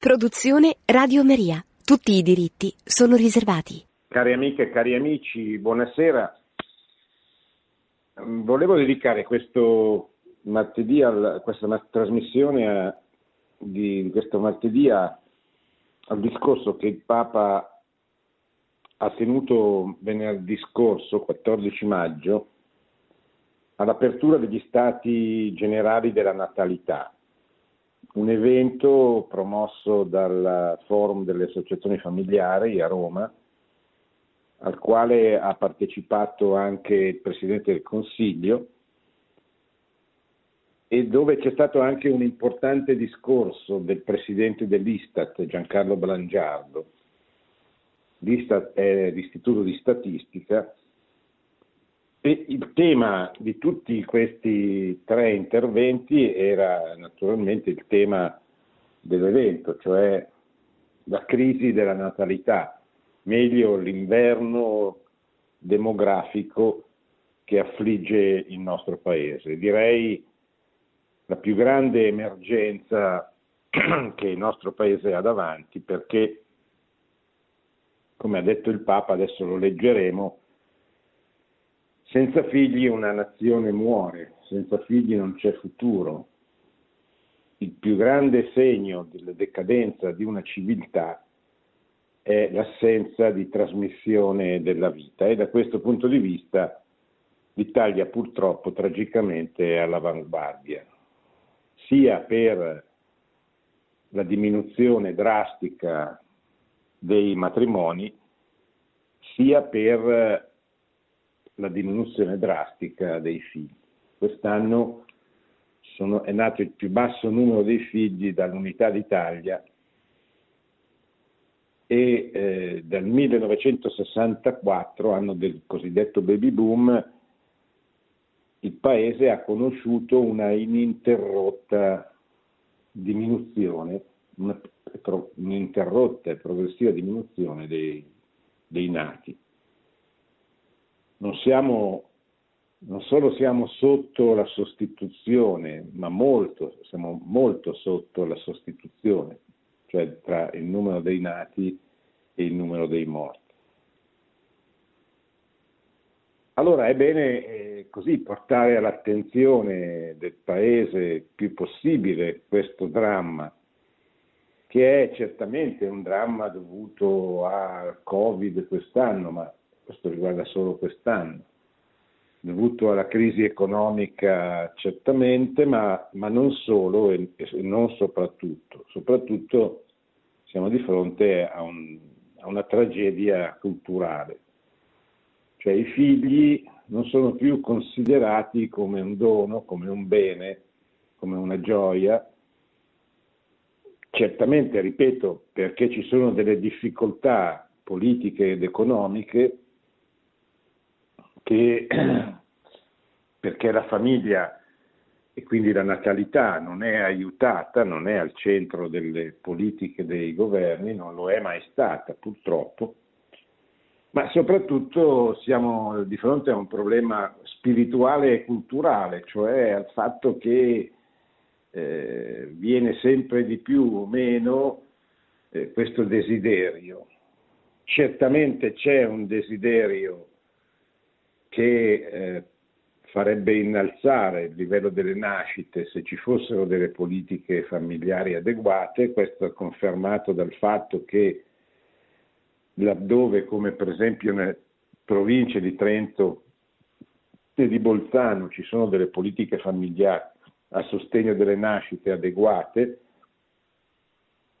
Produzione Radio Maria. Tutti i diritti sono riservati. Cari amiche e cari amici, buonasera. Volevo dedicare questo martedì, questa trasmissione a, di questo martedì al discorso che il Papa ha tenuto venerdì scorso, 14 maggio, all'apertura degli stati generali della natalità un evento promosso dal Forum delle Associazioni Familiari a Roma, al quale ha partecipato anche il Presidente del Consiglio e dove c'è stato anche un importante discorso del Presidente dell'Istat, Giancarlo Blangiardo. L'Istat è l'Istituto di Statistica e il tema di tutti questi tre interventi era naturalmente il tema dell'evento, cioè la crisi della natalità, meglio l'inverno demografico che affligge il nostro paese. Direi la più grande emergenza che il nostro paese ha davanti perché, come ha detto il Papa, adesso lo leggeremo, senza figli una nazione muore, senza figli non c'è futuro. Il più grande segno della decadenza di una civiltà è l'assenza di trasmissione della vita e da questo punto di vista l'Italia purtroppo tragicamente è all'avanguardia, sia per la diminuzione drastica dei matrimoni, sia per la diminuzione drastica dei figli. Quest'anno sono, è nato il più basso numero dei figli dall'Unità d'Italia e eh, dal 1964, anno del cosiddetto baby boom, il paese ha conosciuto una ininterrotta diminuzione, una, un'interrotta e progressiva diminuzione dei, dei nati non, siamo, non solo siamo sotto la sostituzione, ma molto, siamo molto sotto la sostituzione, cioè tra il numero dei nati e il numero dei morti. Allora è bene eh, così portare all'attenzione del Paese il più possibile questo dramma, che è certamente un dramma dovuto al Covid quest'anno, ma questo riguarda solo quest'anno, dovuto alla crisi economica certamente, ma, ma non solo e, e, non soprattutto. Soprattutto siamo di fronte a, un, a una tragedia culturale, cioè i figli non sono più considerati come un dono, come un bene, come una gioia, certamente, ripeto, perché ci sono delle difficoltà politiche ed economiche che perché la famiglia e quindi la natalità non è aiutata, non è al centro delle politiche dei governi, non lo è mai stata purtroppo, ma soprattutto siamo di fronte a un problema spirituale e culturale, cioè al fatto che eh, viene sempre di più o meno eh, questo desiderio. Certamente c'è un desiderio che eh, farebbe innalzare il livello delle nascite se ci fossero delle politiche familiari adeguate, questo è confermato dal fatto che laddove come per esempio nelle province di Trento e di Bolzano ci sono delle politiche familiari a sostegno delle nascite adeguate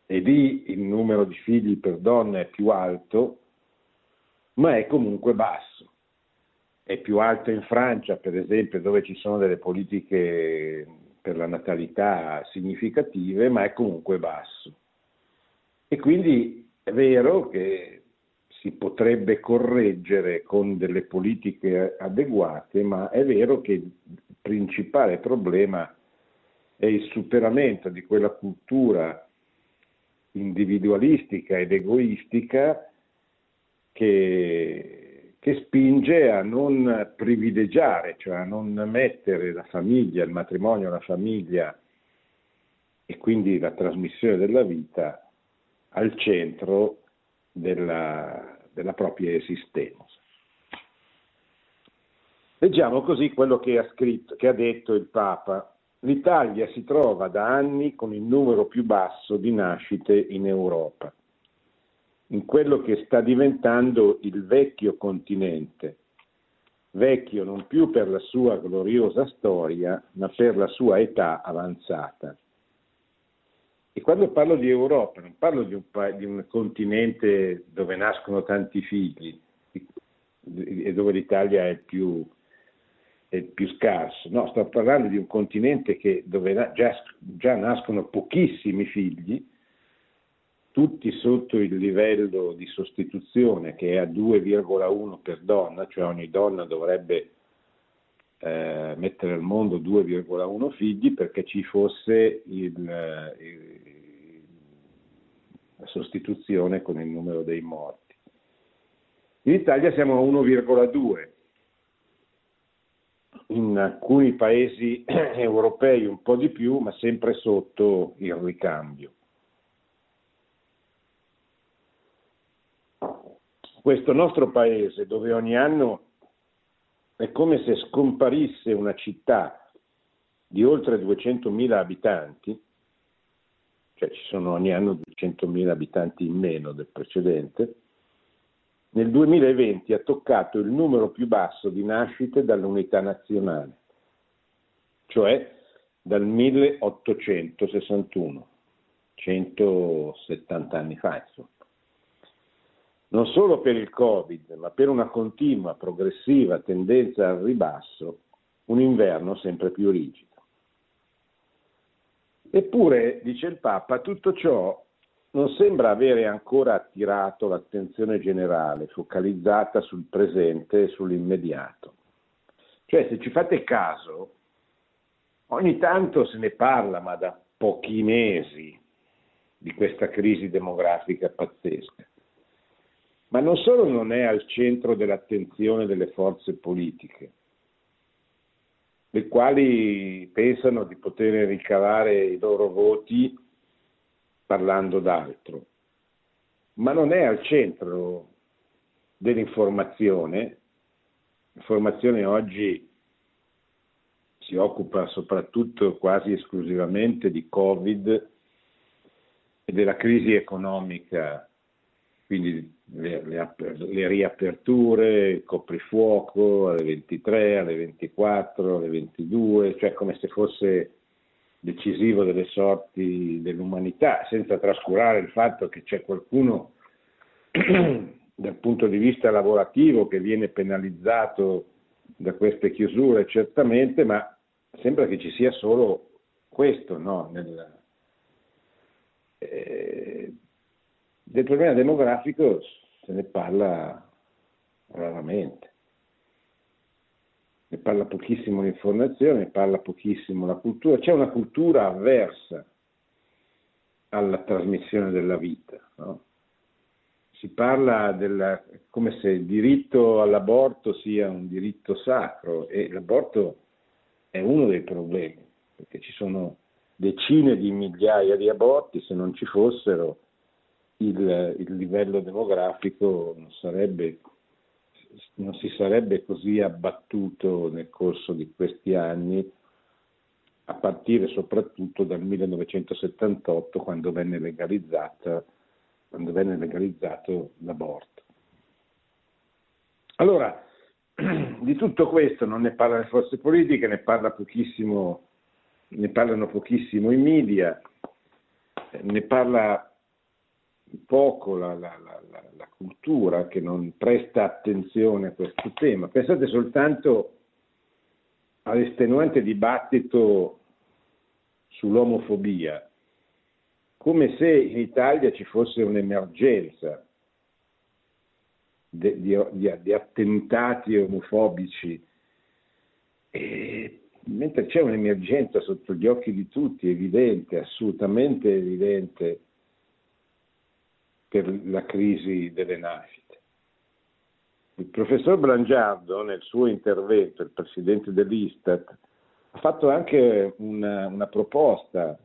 e lì il numero di figli per donne è più alto, ma è comunque basso è più alto in Francia, per esempio, dove ci sono delle politiche per la natalità significative, ma è comunque basso. E quindi è vero che si potrebbe correggere con delle politiche adeguate, ma è vero che il principale problema è il superamento di quella cultura individualistica ed egoistica che che spinge a non privilegiare, cioè a non mettere la famiglia, il matrimonio, la famiglia e quindi la trasmissione della vita al centro della, della propria esistenza. Leggiamo così quello che ha, scritto, che ha detto il Papa. L'Italia si trova da anni con il numero più basso di nascite in Europa, in quello che sta diventando il vecchio continente, vecchio non più per la sua gloriosa storia, ma per la sua età avanzata. E quando parlo di Europa, non parlo di un, di un continente dove nascono tanti figli e dove l'Italia è più, è più scarso, no, sto parlando di un continente che, dove già, già nascono pochissimi figli, tutti sotto il livello di sostituzione che è a 2,1 per donna, cioè ogni donna dovrebbe eh, mettere al mondo 2,1 figli perché ci fosse il, eh, il, la sostituzione con il numero dei morti. In Italia siamo a 1,2, in alcuni paesi europei un po' di più, ma sempre sotto il ricambio. Questo nostro paese, dove ogni anno è come se scomparisse una città di oltre 200.000 abitanti, cioè ci sono ogni anno 200.000 abitanti in meno del precedente, nel 2020 ha toccato il numero più basso di nascite dall'unità nazionale, cioè dal 1861, 170 anni fa insomma non solo per il Covid, ma per una continua, progressiva tendenza al ribasso, un inverno sempre più rigido. Eppure, dice il Papa, tutto ciò non sembra avere ancora attirato l'attenzione generale, focalizzata sul presente e sull'immediato. Cioè, se ci fate caso, ogni tanto se ne parla, ma da pochi mesi, di questa crisi demografica pazzesca ma non solo non è al centro dell'attenzione delle forze politiche, le quali pensano di poter ricavare i loro voti parlando d'altro, ma non è al centro dell'informazione. L'informazione oggi si occupa soprattutto quasi esclusivamente di Covid e della crisi economica quindi le, le, le, riaperture, il coprifuoco alle 23, alle 24, alle 22, cioè come se fosse decisivo delle sorti dell'umanità, senza trascurare il fatto che c'è qualcuno dal punto di vista lavorativo che viene penalizzato da queste chiusure, certamente, ma sembra che ci sia solo questo no? Nel, eh, del problema demografico se ne parla raramente. Ne parla pochissimo l'informazione, ne parla pochissimo la cultura. C'è una cultura avversa alla trasmissione della vita. No? Si parla della, come se il diritto all'aborto sia un diritto sacro e l'aborto è uno dei problemi, perché ci sono decine di migliaia di aborti, se non ci fossero il, il livello demografico non, sarebbe, non si sarebbe così abbattuto nel corso di questi anni, a partire soprattutto dal 1978 quando venne, quando venne legalizzato l'aborto. Allora, di tutto questo non ne parlano le forze politiche, ne, parla ne parlano pochissimo i media, ne parla poco la, la, la, la, cultura che non presta attenzione a questo tema. Pensate soltanto all'estenuante dibattito sull'omofobia, come se in Italia ci fosse un'emergenza di, di, di attentati omofobici, e, mentre c'è un'emergenza sotto gli occhi di tutti, evidente, assolutamente evidente, per la crisi delle nascite. Il professor Brangiardo, nel suo intervento, il presidente dell'Istat, ha fatto anche una, una proposta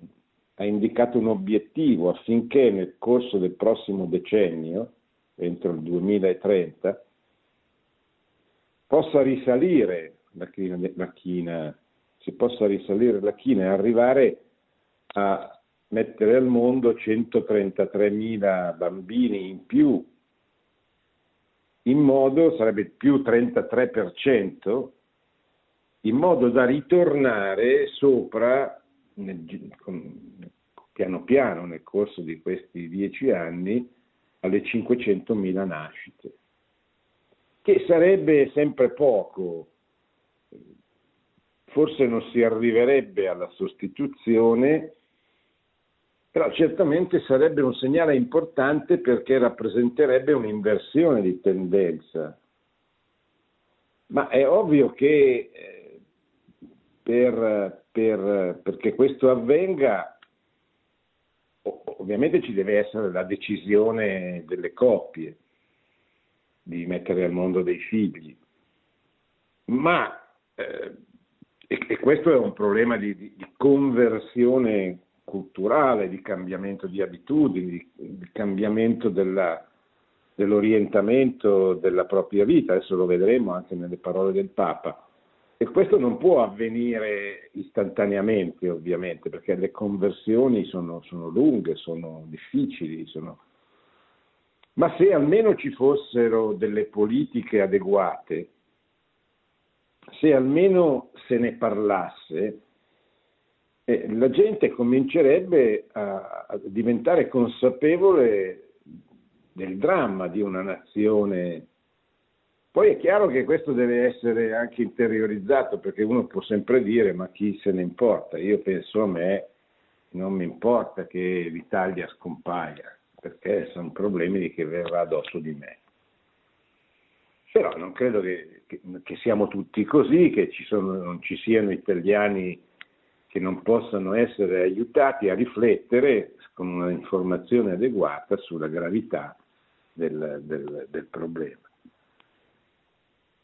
ha indicato un obiettivo affinché nel corso del prossimo decennio, entro il 2030, possa risalire la china, la china, si possa risalire la china e arrivare a mettere al mondo 133.000 bambini in più, in modo, sarebbe più 33%, in modo da ritornare sopra, piano piano nel corso di questi dieci anni, alle 500.000 nascite, che sarebbe sempre poco, forse non si arriverebbe alla sostituzione, però certamente sarebbe un segnale importante perché rappresenterebbe un'inversione di tendenza. Ma è ovvio che eh, per, per, perché questo avvenga, ovviamente ci deve essere la decisione delle coppie di mettere al mondo dei figli, ma eh, e, questo è un problema di, di, di, conversione culturale, di cambiamento di abitudini, di, cambiamento della, dell'orientamento della propria vita, adesso lo vedremo anche nelle parole del Papa. E questo non può avvenire istantaneamente, ovviamente, perché le conversioni sono, sono lunghe, sono difficili, sono... ma se almeno ci fossero delle politiche adeguate, se almeno se ne parlasse, eh, la gente comincerebbe a, a, diventare consapevole del dramma di una nazione. Poi è chiaro che questo deve essere anche interiorizzato, perché uno può sempre dire ma chi se ne importa? Io penso a me, non mi importa che l'Italia scompaia, perché sono problemi che verrà addosso di me. Però non credo che, che, che siamo tutti così, che ci sono, non ci siano italiani che non possano essere aiutati a riflettere con una informazione adeguata sulla gravità del, del, del problema.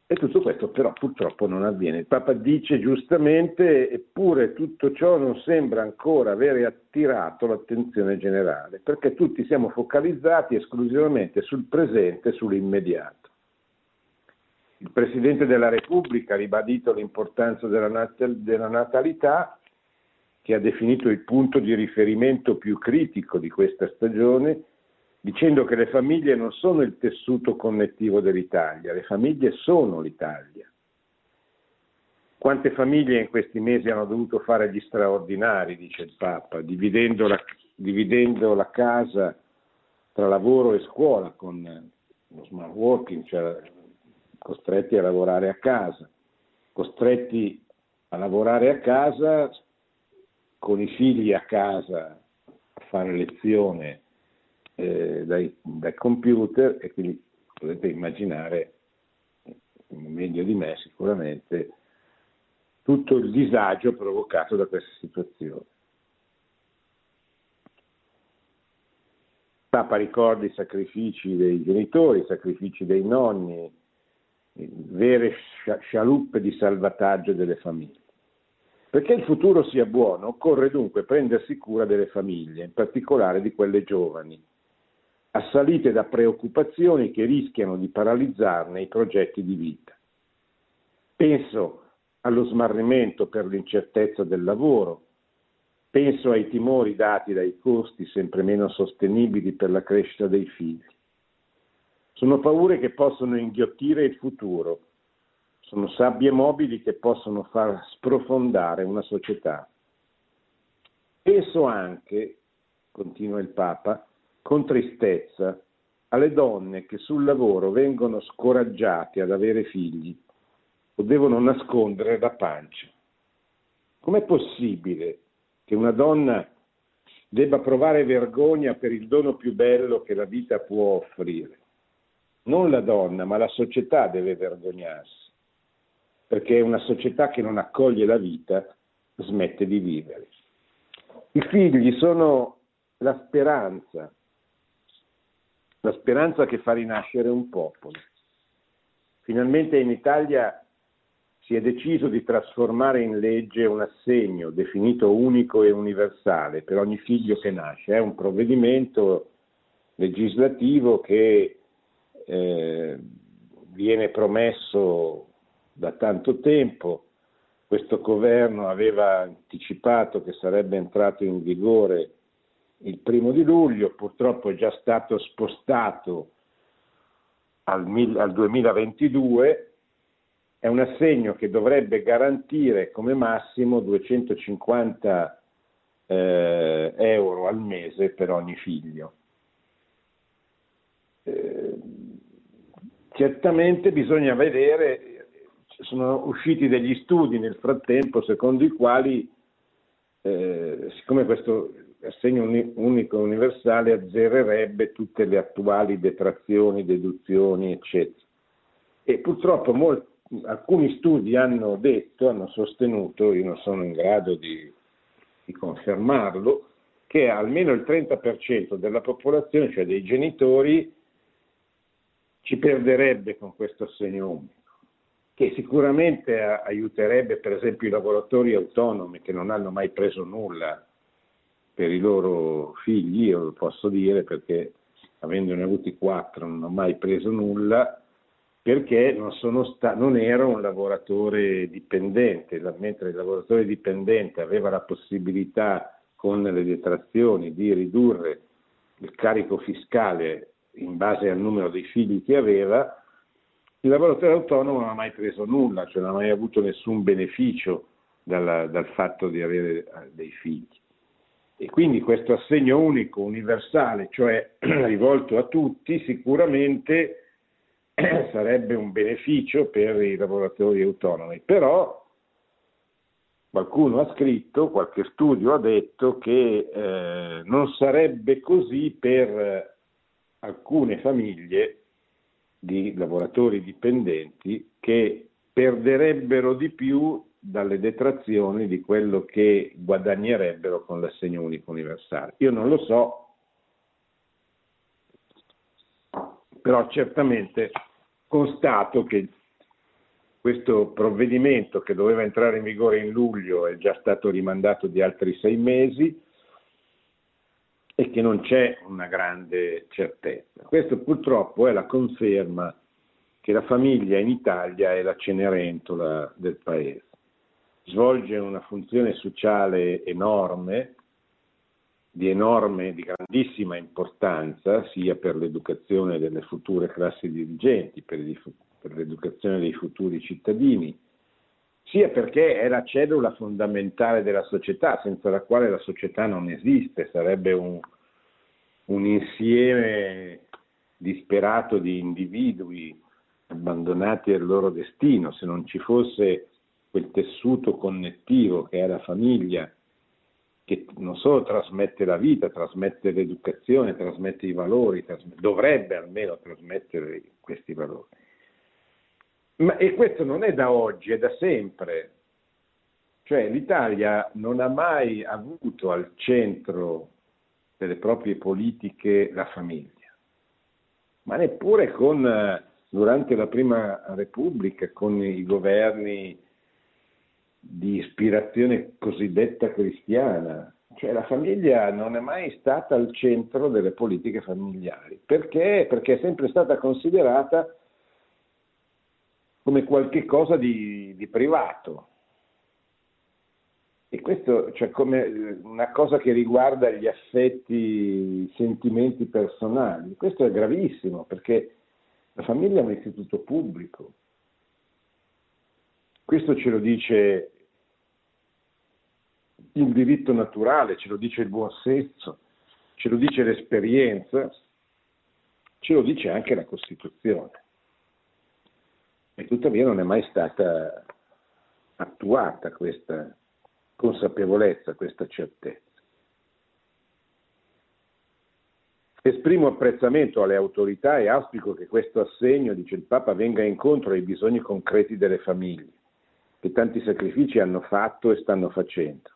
E tutto questo però purtroppo non avviene. Il Papa dice giustamente, eppure tutto ciò non sembra ancora avere attirato l'attenzione generale, perché tutti siamo focalizzati esclusivamente sul presente e sull'immediato. Il Presidente della Repubblica ha ribadito l'importanza della natalità, che ha definito il punto di riferimento più critico di questa stagione, dicendo che le famiglie non sono il tessuto connettivo dell'Italia, le famiglie sono l'Italia. Quante famiglie in questi mesi hanno dovuto fare gli straordinari, dice il Papa, dividendo la, dividendo la casa tra lavoro e scuola con lo smart working, cioè costretti a lavorare a casa, costretti a lavorare a casa con i figli a casa a fare lezione eh, dai, dai, computer e quindi potete immaginare, meglio di me sicuramente, tutto il disagio provocato da questa situazione. Papa ricorda i sacrifici dei genitori, i sacrifici dei nonni, vere scialuppe di salvataggio delle famiglie. Perché il futuro sia buono, occorre dunque prendersi cura delle famiglie, in particolare di quelle giovani, assalite da preoccupazioni che rischiano di paralizzarne i progetti di vita. Penso allo smarrimento per l'incertezza del lavoro, penso ai timori dati dai costi sempre meno sostenibili per la crescita dei figli. Sono paure che possono inghiottire il futuro, sono sabbie mobili che possono far sprofondare una società. Penso anche, continua il Papa, con tristezza alle donne che sul lavoro vengono scoraggiate ad avere figli o devono nascondere la pancia. Com'è possibile che una donna debba provare vergogna per il dono più bello che la vita può offrire? Non la donna, ma la società deve vergognarsi, perché una società che non accoglie la vita smette di vivere. I figli sono la speranza, la speranza che fa rinascere un popolo. Finalmente in Italia si è deciso di trasformare in legge un assegno definito unico e universale per ogni figlio che nasce. È un provvedimento legislativo che eh, viene promesso da tanto tempo. Questo governo aveva anticipato che sarebbe entrato in vigore il primo di luglio, purtroppo è già stato spostato al, al 2022. È un assegno che dovrebbe garantire come massimo 250 eh, euro al mese per ogni figlio. Eh, certamente bisogna vedere, sono usciti degli studi nel frattempo secondo i quali, eh, siccome questo assegno unico universale azzererebbe tutte le attuali detrazioni, deduzioni, eccetera. E purtroppo molti, alcuni studi hanno detto, hanno sostenuto, io non sono in grado di, di confermarlo, che almeno il 30% della popolazione, cioè dei genitori, ci perderebbe con questo assegno unico, che sicuramente aiuterebbe per esempio i lavoratori autonomi che non hanno mai preso nulla per i loro figli, io lo posso dire perché avendone avuti quattro non ho mai preso nulla, perché non, sta- non ero un lavoratore dipendente, mentre il lavoratore dipendente aveva la possibilità con le detrazioni di ridurre il carico fiscale in base al numero dei figli che aveva, il lavoratore autonomo non ha mai preso nulla, cioè non ha mai avuto nessun beneficio dal, dal fatto di avere eh, dei figli. E quindi questo assegno unico, universale, cioè rivolto a tutti, sicuramente sarebbe un beneficio per i lavoratori autonomi. Però qualcuno ha scritto, qualche studio ha detto che eh, non sarebbe così per alcune famiglie di lavoratori dipendenti che perderebbero di più dalle detrazioni di quello che guadagnerebbero con l'assegno unico universale. Io non lo so, però certamente constato che questo provvedimento che doveva entrare in vigore in luglio è già stato rimandato di altri sei mesi, e che non c'è una grande certezza. Questo purtroppo è la conferma che la famiglia in Italia è la cenerentola del paese. Svolge una funzione sociale enorme, di enorme, di grandissima importanza, sia per l'educazione delle future classi dirigenti, per, per l'educazione dei futuri cittadini, sia perché è la cellula fondamentale della società, senza la quale la società non esiste, sarebbe un, un insieme disperato di individui abbandonati al loro destino, se non ci fosse quel tessuto connettivo che è la famiglia, che non solo trasmette la vita, trasmette l'educazione, trasmette i valori, trasmette, dovrebbe almeno trasmettere questi valori. Ma, e questo non è da oggi, è da sempre. Cioè l'Italia non ha mai avuto al centro delle proprie politiche la famiglia, ma neppure con, durante la Prima Repubblica con i governi di ispirazione cosiddetta cristiana. Cioè la famiglia non è mai stata al centro delle politiche familiari. Perché? Perché è sempre stata considerata come qualche cosa di, di privato. E questo cioè, come una cosa che riguarda gli affetti, i sentimenti personali. Questo è gravissimo perché la famiglia è un istituto pubblico. Questo ce lo dice il diritto naturale, ce lo dice il buon senso, ce lo dice l'esperienza, ce lo dice anche la Costituzione e tuttavia non è mai stata attuata questa consapevolezza, questa certezza. Esprimo apprezzamento alle autorità e auspico che questo assegno, dice il Papa, venga incontro ai bisogni concreti delle famiglie, che tanti sacrifici hanno fatto e stanno facendo,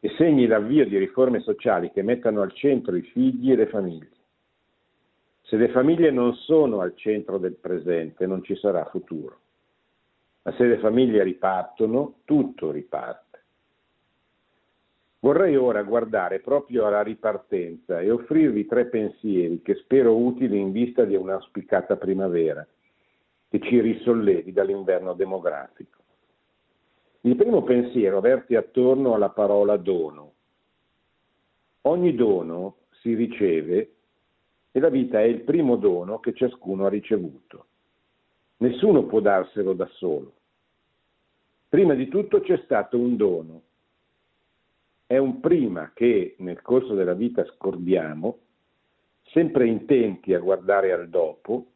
e segni l'avvio di riforme sociali che mettano al centro i figli e le famiglie se le famiglie non sono al centro del presente non ci sarà futuro. Ma se le famiglie ripartono, tutto riparte. Vorrei ora guardare proprio alla ripartenza e offrirvi tre pensieri che spero utili in vista di un'auspicata primavera che ci risollevi dall'inverno demografico. Il primo pensiero verte attorno alla parola dono. Ogni dono si riceve e la vita è il primo dono che ciascuno ha ricevuto. Nessuno può darselo da solo. Prima di tutto c'è stato un dono. È un prima che nel corso della vita scordiamo, sempre intenti a guardare al dopo,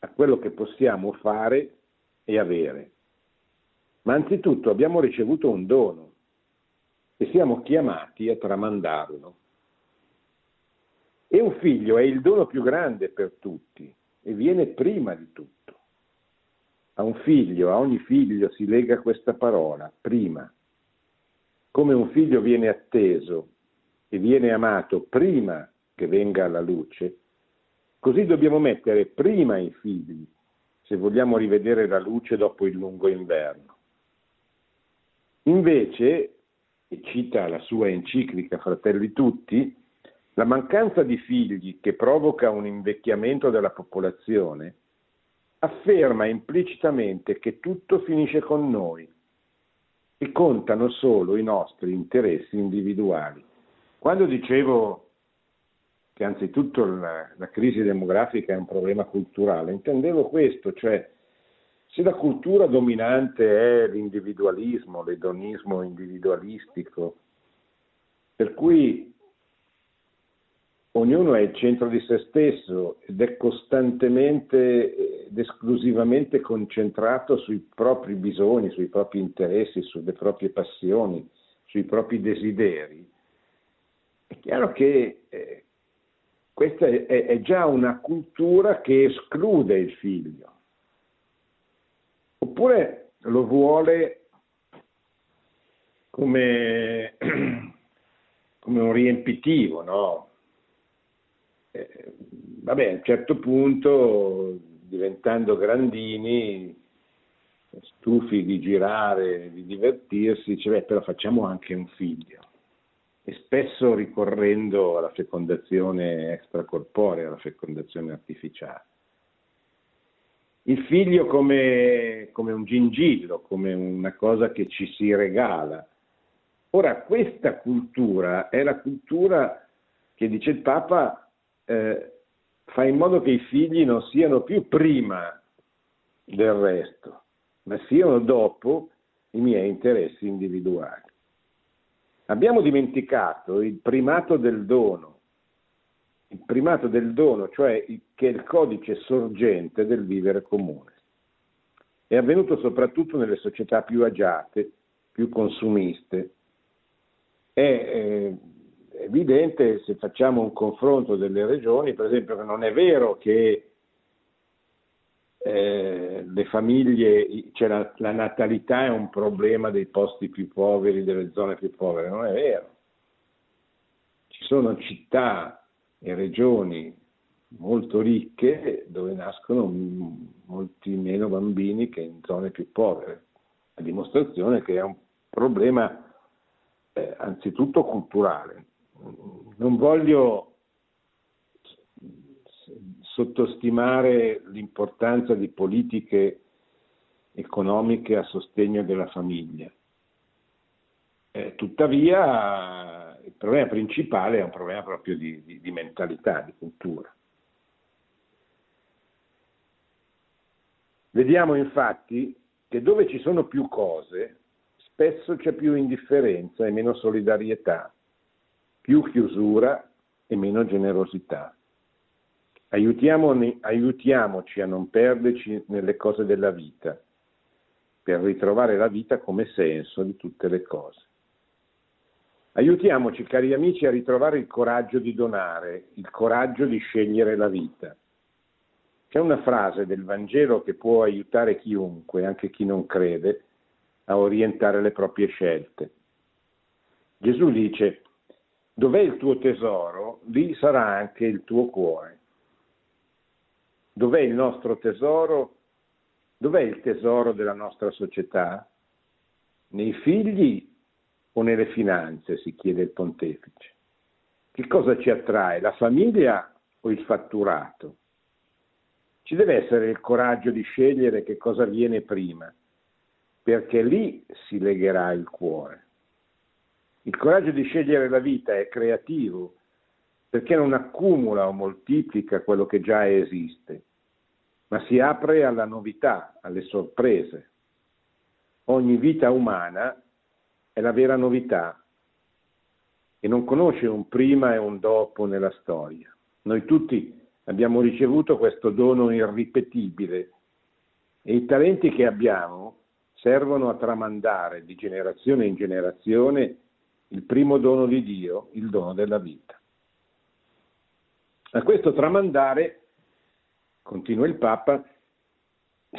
a quello che possiamo fare e avere. Ma anzitutto abbiamo ricevuto un dono e siamo chiamati a tramandarlo. E un figlio è il dono più grande per tutti e viene prima di tutto. A un figlio, a ogni figlio si lega questa parola, prima. Come un figlio viene atteso e viene amato prima che venga alla luce, così dobbiamo mettere prima i figli se vogliamo rivedere la luce dopo il lungo inverno. Invece, e cita la sua enciclica Fratelli Tutti, la mancanza di figli che provoca un invecchiamento della popolazione afferma implicitamente che tutto finisce con noi e contano solo i nostri interessi individuali. Quando dicevo che anzitutto la, la crisi demografica è un problema culturale, intendevo questo, cioè se la cultura dominante è l'individualismo, l'edonismo individualistico, per cui ognuno è il centro di se stesso ed è costantemente ed esclusivamente concentrato sui propri bisogni, sui propri interessi, sulle proprie passioni, sui propri desideri, è chiaro che eh, questa è, è già una cultura che esclude il figlio oppure lo vuole come, come un riempitivo, no? Eh, vabbè, a un certo punto, diventando grandini, stufi di girare, di divertirsi, dice, beh, però facciamo anche un figlio. E spesso ricorrendo alla fecondazione extracorporea, alla fecondazione artificiale il figlio come, come, un gingillo, come una cosa che ci si regala. Ora, questa cultura è la cultura che, dice il Papa, eh, fa in modo che i figli non siano più prima del resto, ma siano dopo i miei interessi individuali. Abbiamo dimenticato il primato del dono, il primato del dono, cioè che è il codice sorgente del vivere comune. È avvenuto soprattutto nelle società più agiate, più consumiste. È eh, evidente se facciamo un confronto delle regioni, per esempio, che non è vero che eh, le famiglie, cioè la, la natalità è un problema dei posti più poveri, delle zone più povere, non è vero. Ci sono città e regioni molto ricche dove nascono molti meno bambini che in zone più povere, a dimostrazione che è un problema eh, anzitutto culturale. Non voglio sottostimare l'importanza di politiche economiche a sostegno della famiglia. Eh, tuttavia il problema principale è un problema proprio di, di, di mentalità, di cultura. Vediamo infatti che dove ci sono più cose, spesso c'è più indifferenza e meno solidarietà, più chiusura e meno generosità. aiutiamoci a non perderci nelle cose della vita, per ritrovare la vita come senso di tutte le cose. Aiutiamoci, cari amici, a ritrovare il coraggio di donare, il coraggio di scegliere la vita. C'è una frase del Vangelo che può aiutare chiunque, anche chi non crede, a orientare le proprie scelte. Gesù dice, dov'è il tuo tesoro, lì sarà anche il tuo cuore. Dov'è il nostro tesoro, Dov'è il tesoro della nostra società? Nei figli o nelle finanze, si chiede il pontefice. Che cosa ci attrae, la famiglia o il fatturato? Ci deve essere il coraggio di scegliere che cosa viene prima, perché lì si legherà il cuore. Il coraggio di scegliere la vita è creativo, perché non accumula o moltiplica quello che già esiste, ma si apre alla novità, alle sorprese. Ogni vita umana è la vera novità e non conosce un prima e un dopo nella storia. Noi tutti abbiamo ricevuto questo dono irripetibile e i talenti che abbiamo servono a tramandare di generazione in generazione il primo dono di Dio, il dono della vita. A questo tramandare, continua il Papa,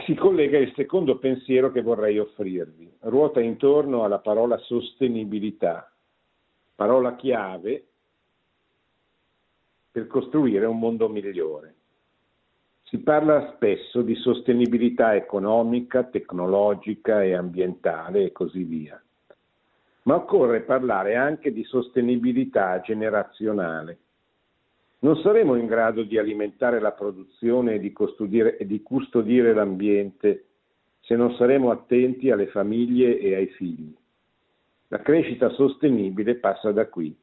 si collega il secondo pensiero che vorrei offrirvi. Ruota intorno alla parola sostenibilità, parola chiave per costruire un mondo migliore. Si parla spesso di sostenibilità economica, tecnologica e ambientale e così via, ma occorre parlare anche di sostenibilità generazionale. Non saremo in grado di alimentare la produzione e di, e di custodire l'ambiente se non saremo attenti alle famiglie e ai figli. La crescita sostenibile passa da qui.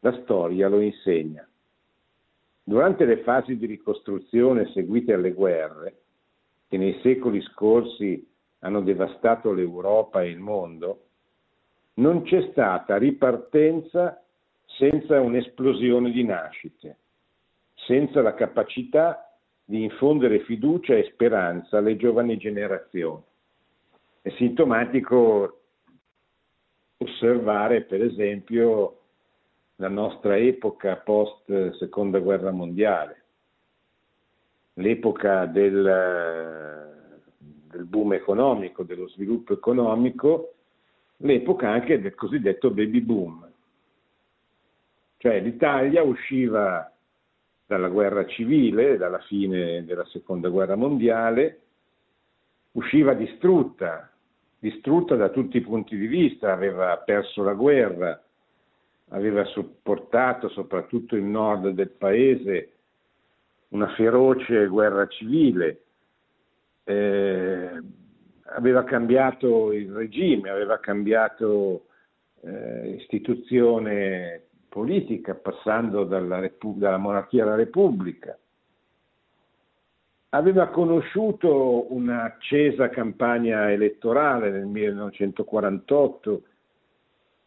La storia lo insegna. Durante le fasi di ricostruzione seguite alle guerre, che nei secoli scorsi hanno devastato l'Europa e il mondo, non c'è stata ripartenza senza un'esplosione di nascite, senza la capacità di infondere fiducia e speranza alle giovani generazioni. È sintomatico osservare, per esempio, la nostra epoca post seconda guerra mondiale, l'epoca del, del boom economico, dello sviluppo economico, l'epoca anche del cosiddetto baby boom. Cioè l'Italia usciva dalla guerra civile, dalla fine della seconda guerra mondiale, usciva distrutta, distrutta da tutti i punti di vista, aveva perso la guerra, aveva supportato soprattutto il nord del paese una feroce guerra civile, eh, aveva cambiato il regime, aveva cambiato eh, istituzione politica, passando dalla, Repu- dalla monarchia alla repubblica. Aveva conosciuto un'accesa campagna elettorale nel 1948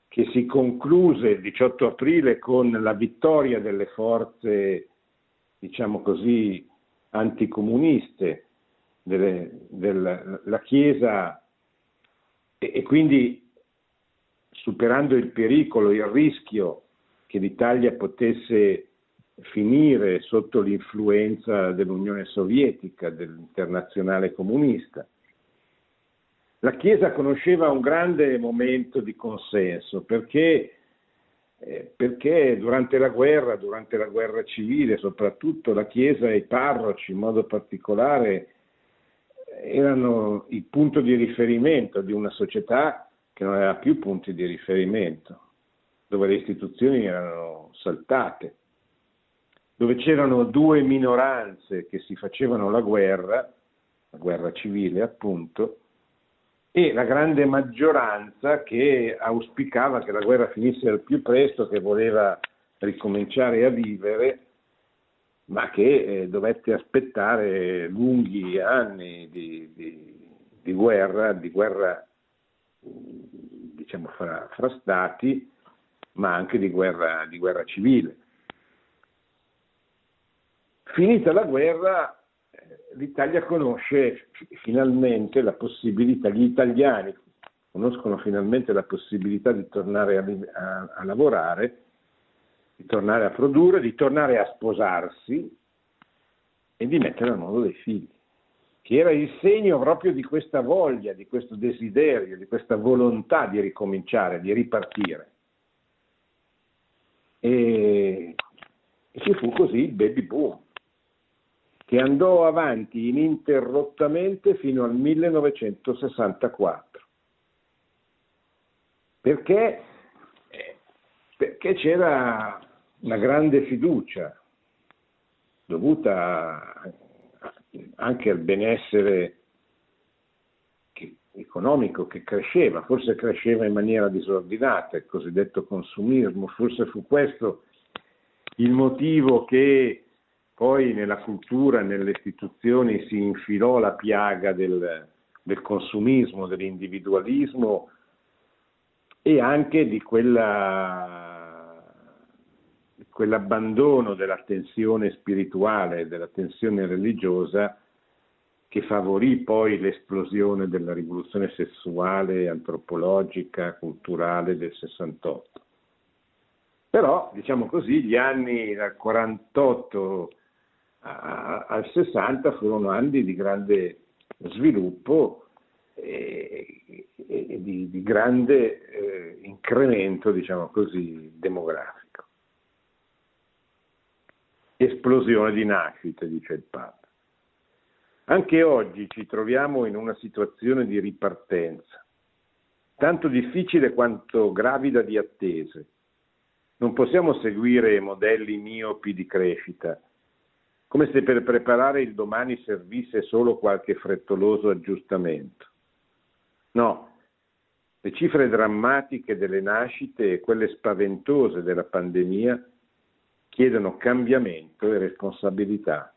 che si concluse il 18 aprile con la vittoria delle forze, diciamo così, anticomuniste, delle, della Chiesa e, e quindi superando il pericolo, il rischio che l'Italia potesse finire sotto l'influenza dell'Unione Sovietica, dell'internazionale comunista. La Chiesa conosceva un grande momento di consenso perché, eh, perché durante la guerra, durante la guerra civile soprattutto, la Chiesa e i parroci in modo particolare erano il punto di riferimento di una società che non aveva più punti di riferimento, dove le istituzioni erano saltate, dove c'erano due minoranze che si facevano la guerra, la guerra civile appunto, e la grande maggioranza che auspicava che la guerra finisse al più presto, che voleva ricominciare a vivere, ma che eh, dovette aspettare lunghi anni di, di, di guerra, di guerra diciamo fra, fra, stati, ma anche di guerra, di guerra civile. Finita la guerra, l'Italia conosce finalmente la possibilità, gli italiani conoscono finalmente la possibilità di tornare a, a, a lavorare, di tornare a produrre, di tornare a sposarsi e di mettere al mondo dei figli, che era il segno proprio di questa voglia, di questo desiderio, di questa volontà di ricominciare, di ripartire. E, e ci fu così il baby boom che andò avanti ininterrottamente fino al 1964. Perché? Eh, perché c'era una grande fiducia dovuta anche al benessere economico che cresceva, forse cresceva in maniera disordinata, il cosiddetto consumismo, forse fu questo il motivo che poi nella cultura, nelle istituzioni si infilò la piaga del, del consumismo, dell'individualismo e anche di quella, quell'abbandono dell'attenzione spirituale, dell'attenzione religiosa che favorì poi l'esplosione della rivoluzione sessuale, antropologica, culturale del 68. Però, diciamo così, gli anni dal 48 al 60 furono anni di grande sviluppo e, di, di, grande eh, incremento, diciamo così, demografico. Esplosione di nascite, dice il Papa. Anche oggi ci troviamo in una situazione di ripartenza, tanto difficile quanto gravida di attese. Non possiamo seguire modelli miopi di crescita come se per preparare il domani servisse solo qualche frettoloso aggiustamento. No, le cifre drammatiche delle nascite e quelle spaventose della pandemia chiedono cambiamento e responsabilità.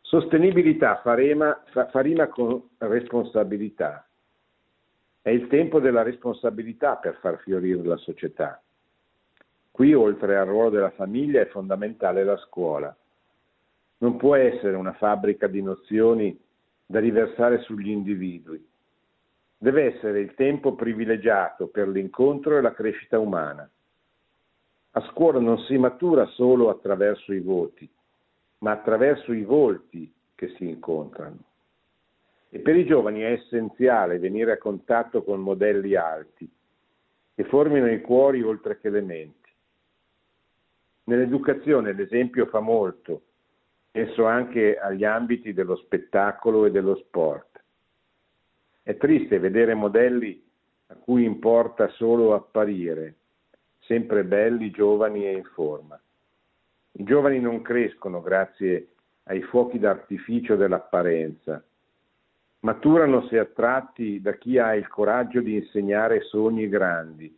Sostenibilità fa rima, fa, fa rima con responsabilità. È il tempo della responsabilità per far fiorire la società. Qui, oltre al ruolo della famiglia, è fondamentale la scuola non può essere una fabbrica di nozioni da riversare sugli individui. Deve essere il tempo privilegiato per l'incontro e la crescita umana. A scuola non si matura solo attraverso i voti, ma attraverso i volti che si incontrano. E per i giovani è essenziale venire a contatto con modelli alti, che formino i cuori oltre che le menti. Nell'educazione l'esempio fa molto, penso anche agli ambiti dello spettacolo e dello sport. È triste vedere modelli a cui importa solo apparire, sempre belli, giovani e in forma. I giovani non crescono grazie ai fuochi d'artificio dell'apparenza, maturano se attratti da chi ha il coraggio di insegnare sogni grandi,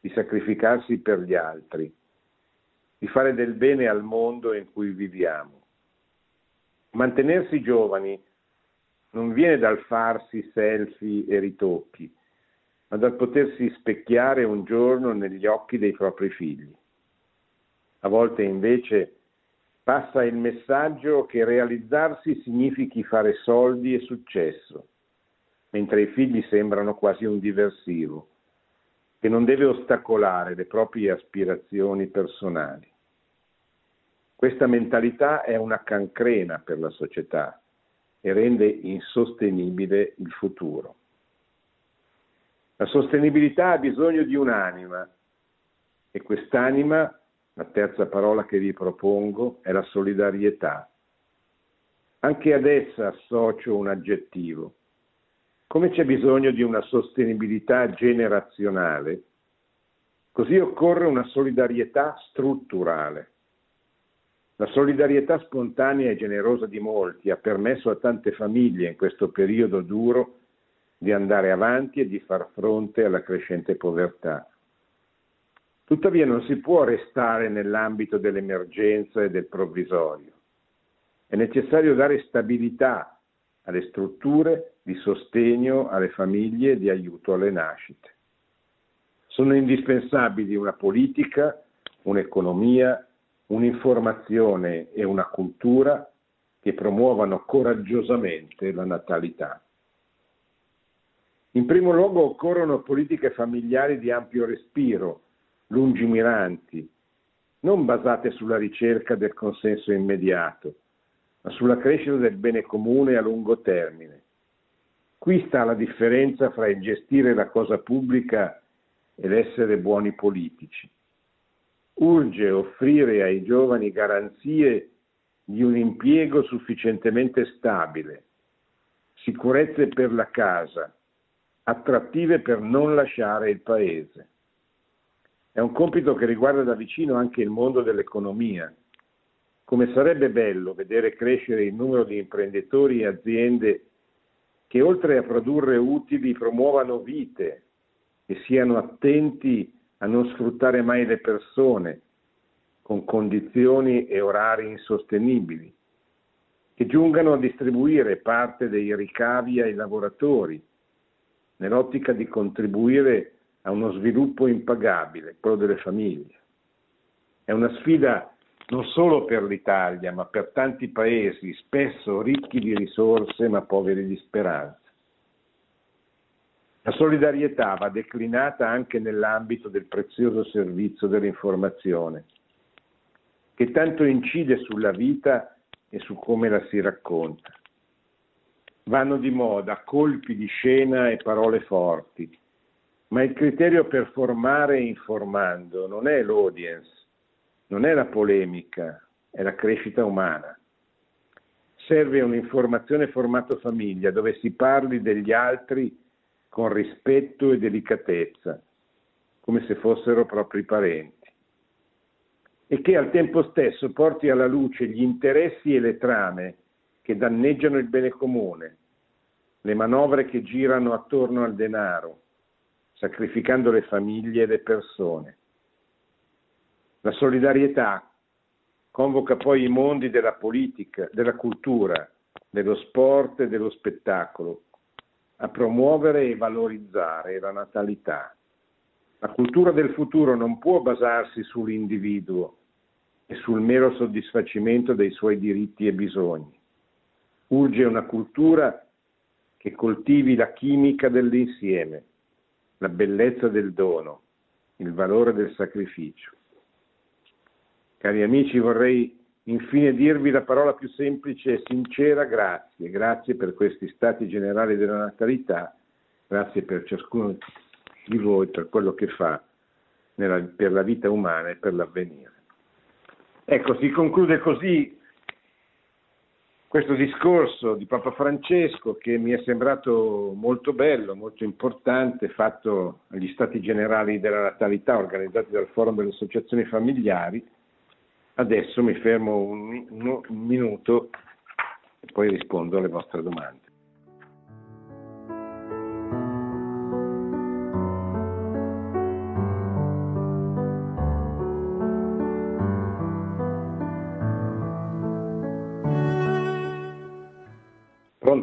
di sacrificarsi per gli altri, di fare del bene al mondo in cui viviamo. Mantenersi giovani non viene dal farsi selfie e ritocchi, ma dal potersi specchiare un giorno negli occhi dei propri figli. A volte invece passa il messaggio che realizzarsi significhi fare soldi e successo, mentre i figli sembrano quasi un diversivo, che non deve ostacolare le proprie aspirazioni personali. Questa mentalità è una cancrena per la società e rende insostenibile il futuro. La sostenibilità ha bisogno di un'anima e quest'anima, la terza parola che vi propongo, è la solidarietà. Anche ad essa associo un aggettivo. Come c'è bisogno di una sostenibilità generazionale, così occorre una solidarietà strutturale. La solidarietà spontanea e generosa di molti ha permesso a tante famiglie in questo periodo duro di andare avanti e di far fronte alla crescente povertà. Tuttavia non si può restare nell'ambito dell'emergenza e del provvisorio. È necessario dare stabilità alle strutture di sostegno alle famiglie e di aiuto alle nascite. Sono indispensabili una politica, un'economia un'informazione e una cultura che promuovano coraggiosamente la natalità. In primo luogo occorrono politiche familiari di ampio respiro, lungimiranti, non basate sulla ricerca del consenso immediato, ma sulla crescita del bene comune a lungo termine. Qui sta la differenza fra il gestire la cosa pubblica e l'essere buoni politici urge offrire ai giovani garanzie di un impiego sufficientemente stabile, sicurezze per la casa, attrattive per non lasciare il paese. È un compito che riguarda da vicino anche il mondo dell'economia. Come sarebbe bello vedere crescere il numero di imprenditori e aziende che oltre a produrre utili promuovano vite e siano attenti a non sfruttare mai le persone con condizioni e orari insostenibili, che giungano a distribuire parte dei ricavi ai lavoratori, nell'ottica di contribuire a uno sviluppo impagabile, quello delle famiglie. È una sfida non solo per l'Italia, ma per tanti paesi, spesso ricchi di risorse ma poveri di speranza. La solidarietà va declinata anche nell'ambito del prezioso servizio dell'informazione, che tanto incide sulla vita e su come la si racconta. Vanno di moda colpi di scena e parole forti, ma il criterio per formare informando non è l'audience, non è la polemica, è la crescita umana. Serve un'informazione formato famiglia dove si parli degli altri con rispetto e delicatezza, come se fossero propri parenti, e che al tempo stesso porti alla luce gli interessi e le trame che danneggiano il bene comune, le manovre che girano attorno al denaro, sacrificando le famiglie e le persone. La solidarietà convoca poi i mondi della politica, della cultura, dello sport e dello spettacolo a promuovere e valorizzare la natalità. La cultura del futuro non può basarsi sull'individuo e sul mero soddisfacimento dei suoi diritti e bisogni. Urge una cultura che coltivi la chimica dell'insieme, la bellezza del dono, il valore del sacrificio. Cari amici, vorrei infine dirvi la parola più semplice e sincera grazie. Grazie per questi stati generali della natalità, grazie per ciascuno di voi, per quello che fa nella, per la vita umana e per l'avvenire. Ecco, si conclude così questo discorso di Papa Francesco che mi è sembrato molto bello, molto importante, fatto agli Stati Generali della Natalità organizzati dal Forum delle Associazioni Familiari. Adesso mi fermo un, un, minuto e poi rispondo alle vostre domande.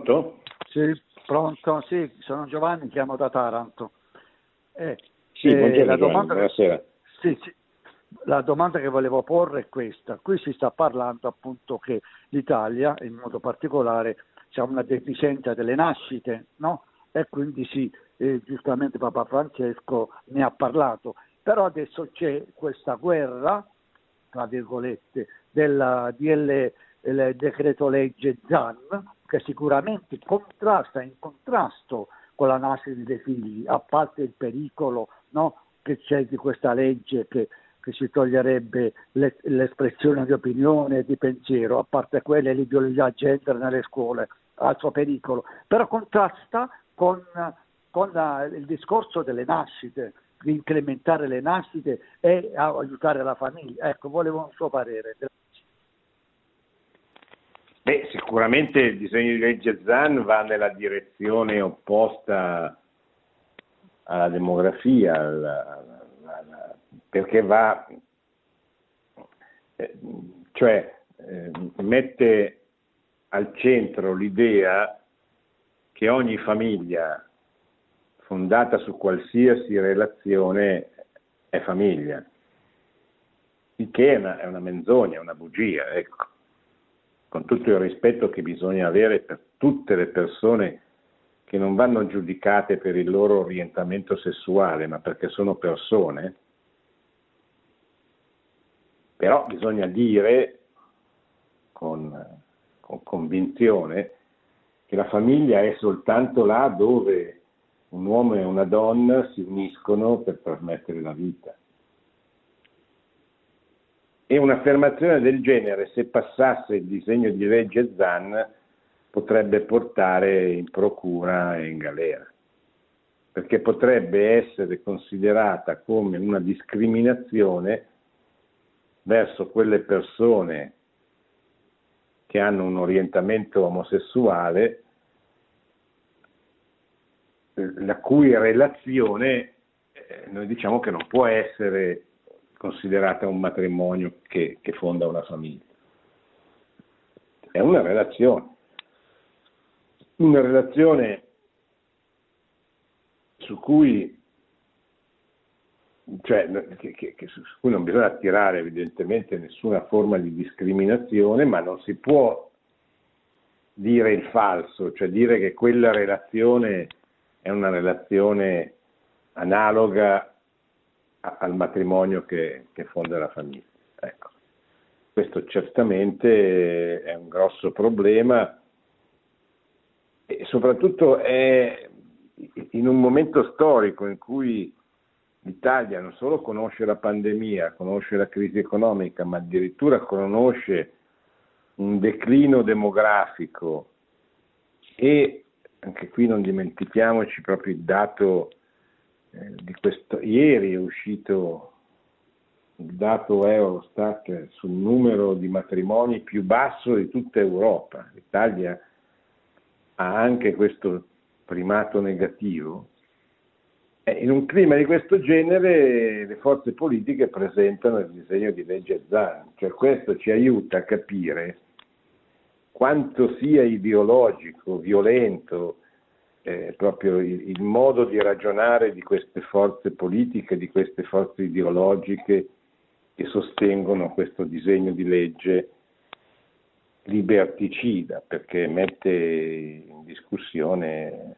Pronto? Sì, pronto, sì, sono Giovanni, chiamo da Taranto. Eh, sì, buongiorno, la domanda, buonasera. Sì, sì, la domanda che volevo porre è questa. Qui si sta parlando appunto che l'Italia, in modo particolare, ha una deficienza delle nascite, no? E quindi sì, eh, giustamente Papa Francesco ne ha parlato. Però adesso c'è questa guerra, tra virgolette, del DL, il decreto legge ZAN, che sicuramente contrasta, in contrasto con la nascita dei figli, a parte il pericolo no, che c'è di questa legge che, che si toglierebbe le, l'espressione di opinione e di pensiero, a parte quelle l'ideologia gender nelle scuole, altro pericolo, però contrasta con, con la, il discorso delle nascite, di incrementare le nascite e aiutare la famiglia. Ecco, volevo un suo parere. Beh, sicuramente il disegno di legge ZAN va nella direzione opposta alla demografia, alla, alla, perché va, eh, cioè eh, mette al centro l'idea che ogni famiglia fondata su qualsiasi relazione è famiglia, il che è una, è una menzogna, è una bugia, ecco con tutto il rispetto che bisogna avere per tutte le persone che non vanno giudicate per il loro orientamento sessuale, ma perché sono persone, però bisogna dire con, con convinzione che la famiglia è soltanto là dove un uomo e una donna si uniscono per trasmettere la vita. E un'affermazione del genere, se passasse il disegno di legge ZAN, potrebbe portare in procura e in galera, perché potrebbe essere considerata come una discriminazione verso quelle persone che hanno un orientamento omosessuale la cui relazione eh, noi diciamo che non può essere considerata un matrimonio che, che fonda una famiglia. È una relazione. Una relazione su cui, cioè, che, che, su cui non bisogna attirare evidentemente nessuna forma di discriminazione, ma non si può dire il falso, cioè dire che quella relazione è una relazione analoga al matrimonio che, che fonda la famiglia. Ecco. Questo certamente è un grosso problema e soprattutto è in un momento storico in cui l'Italia non solo conosce la pandemia, conosce la crisi economica, ma addirittura conosce un declino demografico e anche qui non dimentichiamoci proprio il dato questo, ieri è uscito il dato Eurostat sul numero di matrimoni più basso di tutta Europa. L'Italia ha anche questo primato negativo. E in un clima di questo genere le forze politiche presentano il disegno di legge ZAN, cioè questo ci aiuta a capire quanto sia ideologico, violento, eh, proprio il, il, modo di ragionare di queste forze politiche, di queste forze ideologiche che sostengono questo disegno di legge liberticida, perché mette in discussione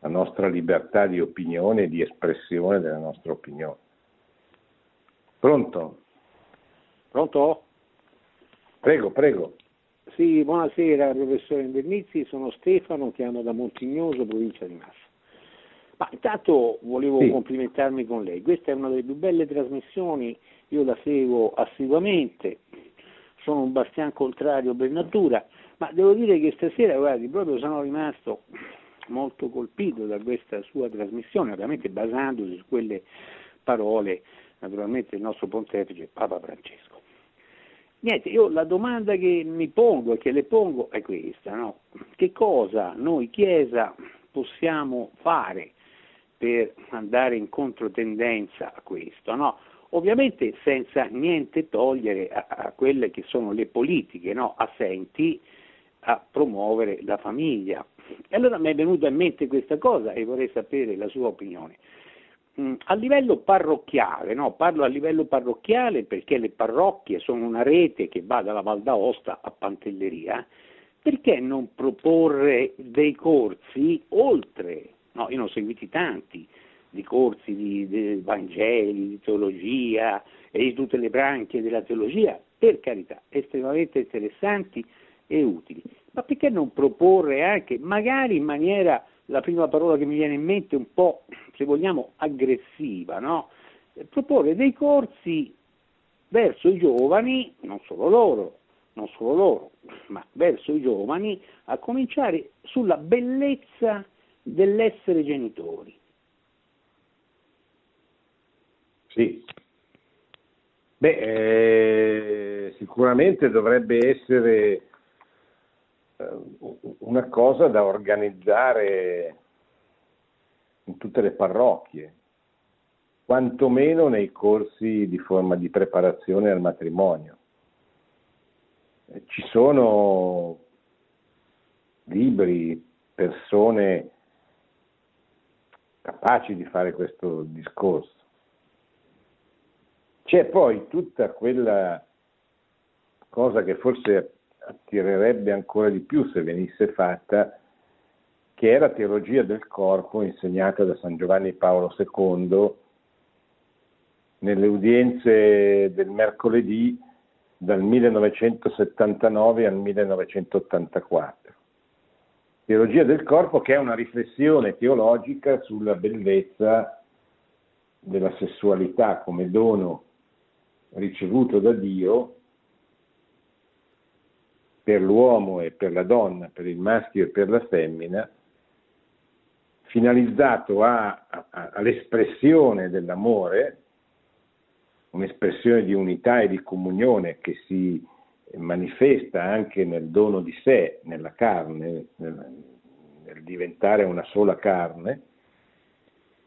la nostra libertà di opinione e di espressione della nostra opinione. Pronto? Pronto? Prego, prego. Sì, buonasera professore Invernizzi, sono Stefano, chiamo da Montignoso, provincia di Massa. Ma intanto volevo sì. complimentarmi con lei, questa è una delle più belle trasmissioni, io la seguo assiduamente, sono un bastian contrario per natura, ma devo dire che stasera, guardi, proprio sono rimasto molto colpito da questa sua trasmissione, ovviamente basandosi su quelle parole, naturalmente del nostro pontefice Papa Francesco. Niente, io la domanda che mi pongo e che le pongo è questa, no? Che cosa noi Chiesa possiamo fare per andare in controtendenza a questo, no? Ovviamente senza niente togliere a, a quelle che sono le politiche no? assenti a promuovere la famiglia. E allora mi è venuta in mente questa cosa e vorrei sapere la sua opinione. Mm, a livello parrocchiale, no? parlo a livello parrocchiale perché le parrocchie sono una rete che va dalla Val d'Aosta a Pantelleria, perché non proporre dei corsi oltre, no, io ne ho seguiti tanti, di corsi di, di Vangeli, di teologia e di tutte le branche della teologia, per carità, estremamente interessanti e utili, ma perché non proporre anche, magari in maniera la prima parola che mi viene in mente un po', se vogliamo, aggressiva, no? proporre dei corsi verso i giovani, non solo loro, non solo loro, ma verso i giovani, a cominciare sulla bellezza dell'essere genitori. Sì. Beh, eh, sicuramente dovrebbe essere eh, una cosa da organizzare in tutte le parrocchie, quantomeno nei corsi di forma di preparazione al matrimonio. Eh, ci sono libri, persone capaci di fare questo discorso. C'è poi tutta quella cosa che forse attirerebbe ancora di più se venisse fatta, che è la teologia del corpo insegnata da San Giovanni Paolo II nelle udienze del mercoledì dal 1979 al 1984. Teologia del corpo che è una riflessione teologica sulla bellezza della sessualità come dono ricevuto da Dio per l'uomo e per la donna, per il maschio e per la femmina, finalizzato a, a, all'espressione dell'amore, un'espressione di unità e di comunione che si manifesta anche nel dono di sé, nella carne, nel, nel diventare una sola carne,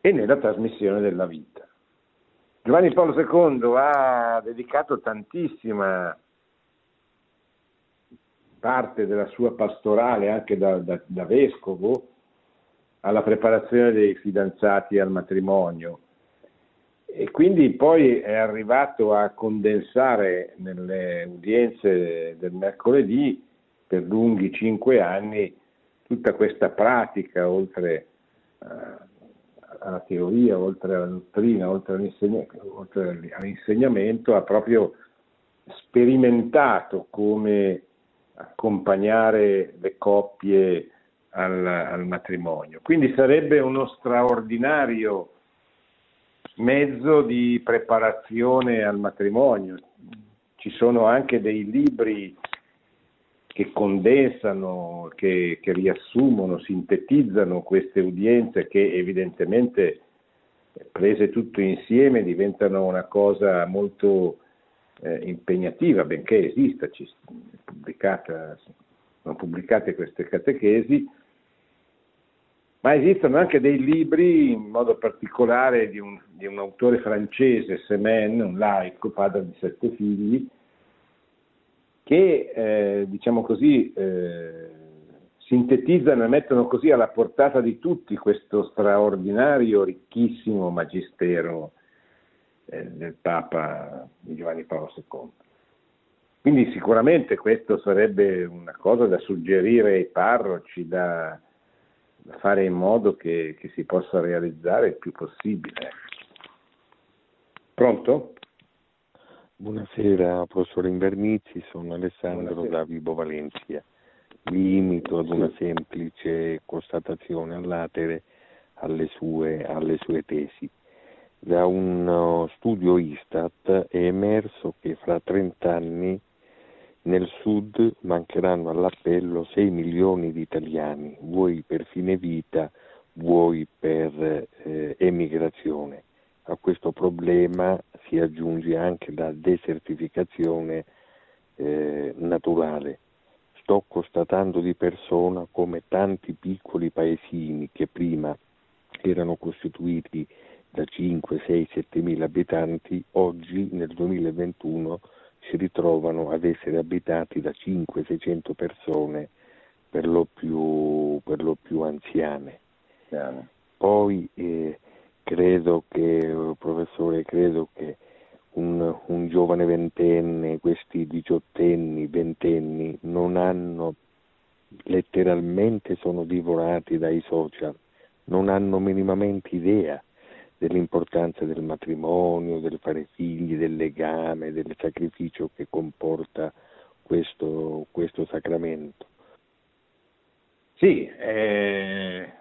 e nella trasmissione della vita. Giovanni Paolo II ha dedicato tantissima parte della sua pastorale, anche da, da, da vescovo, alla preparazione dei fidanzati al matrimonio. E quindi poi è arrivato a condensare nelle udienze del mercoledì per lunghi cinque anni tutta questa pratica, oltre alla teoria, oltre alla dottrina, oltre, oltre all'insegnamento, ha proprio sperimentato come accompagnare le coppie al, al matrimonio. Quindi sarebbe uno straordinario mezzo di preparazione al matrimonio. Ci sono anche dei libri che condensano, che, che, riassumono, sintetizzano queste udienze che evidentemente prese tutto insieme diventano una cosa molto eh, impegnativa, benché esista, ci, sono pubblicate queste catechesi, ma esistono anche dei libri, in modo particolare di un, di un autore francese, Semen, un laico, padre di sette figli, che, eh, diciamo così, eh, sintetizzano e mettono così alla portata di tutti questo straordinario, ricchissimo magistero del Papa Giovanni Paolo II. Quindi sicuramente questo sarebbe una cosa da suggerire ai parroci, da, da fare in modo che, che, si possa realizzare il più possibile. Pronto? Buonasera professore Invernizzi, sono Alessandro Buonasera. da Vibo Valencia. Mi imito ad una semplice constatazione all'atere alle sue, alle sue tesi. Da un uh, studio Istat è emerso che fra 30 anni nel sud mancheranno all'appello 6 milioni di italiani, vuoi per fine vita, vuoi per eh, emigrazione. A questo problema si aggiunge anche la desertificazione eh, naturale. Sto constatando di persona come tanti piccoli paesini che prima erano costituiti da 5, 6, 7 mila abitanti, oggi nel 2021 si ritrovano ad essere abitati da 5, 600 persone, per lo più, per lo più anziane. Chiaro. Poi eh, credo che, professore, credo che un, un, giovane ventenne, questi diciottenni, ventenni, non hanno letteralmente sono divorati dai social, non hanno minimamente idea dell'importanza del matrimonio, del fare figli, del legame, del sacrificio che comporta questo, questo sacramento. Sì, eh,